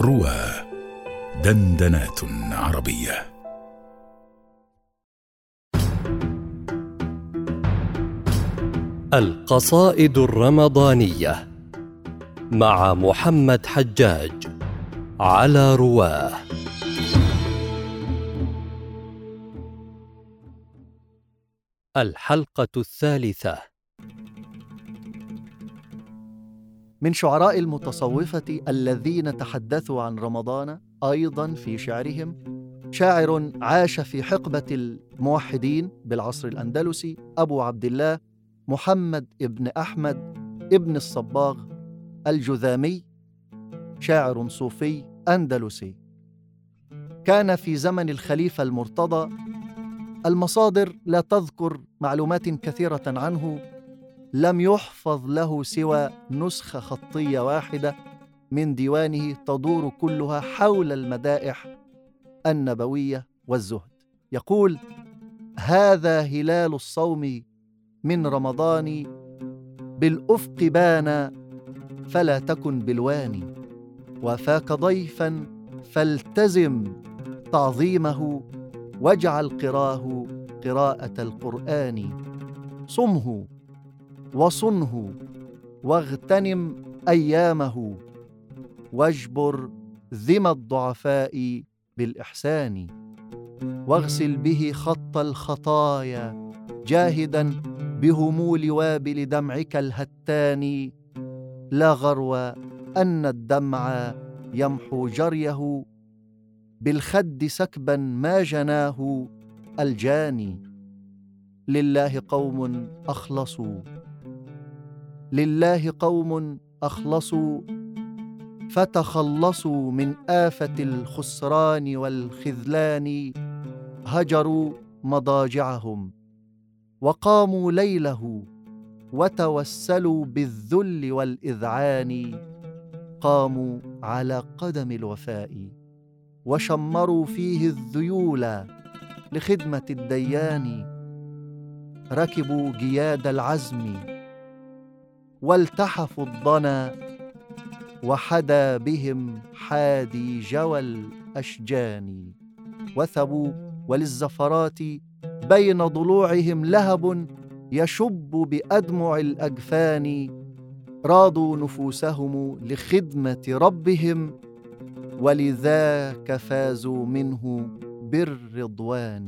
روى دندنات عربية. القصائد الرمضانية مع محمد حجاج على رواه الحلقة الثالثة. من شعراء المتصوفة الذين تحدثوا عن رمضان أيضا في شعرهم. شاعر عاش في حقبة الموحدين بالعصر الأندلسي أبو عبد الله محمد ابن أحمد ابن الصباغ الجذامي شاعر صوفي أندلسي. كان في زمن الخليفة المرتضى المصادر لا تذكر معلومات كثيرة عنه لم يحفظ له سوى نسخة خطية واحدة من ديوانه تدور كلها حول المدائح النبوية والزهد. يقول هذا هلال الصوم من رمضان بالأفق بان فلا تكن بالواني وفاك ضيفا فالتزم تعظيمه واجعل قراه قراءة القرآن صمه وصنه واغتنم أيامه واجبر ذم الضعفاء بالإحسان واغسل به خط الخطايا جاهدا بهمول وابل دمعك الهتان لا غرو أن الدمع يمحو جريه بالخد سكبا ما جناه الجاني لله قوم أخلصوا لله قوم أخلصوا فتخلصوا من آفة الخسران والخذلان هجروا مضاجعهم وقاموا ليله وتوسلوا بالذل والإذعان قاموا على قدم الوفاء وشمروا فيه الذيول لخدمة الديان ركبوا جياد العزم والتحفوا الضنا وحدا بهم حادي جوى الأشجان وثبوا وللزفرات بين ضلوعهم لهب يشب بأدمع الأجفان راضوا نفوسهم لخدمة ربهم ولذاك فازوا منه بالرضوان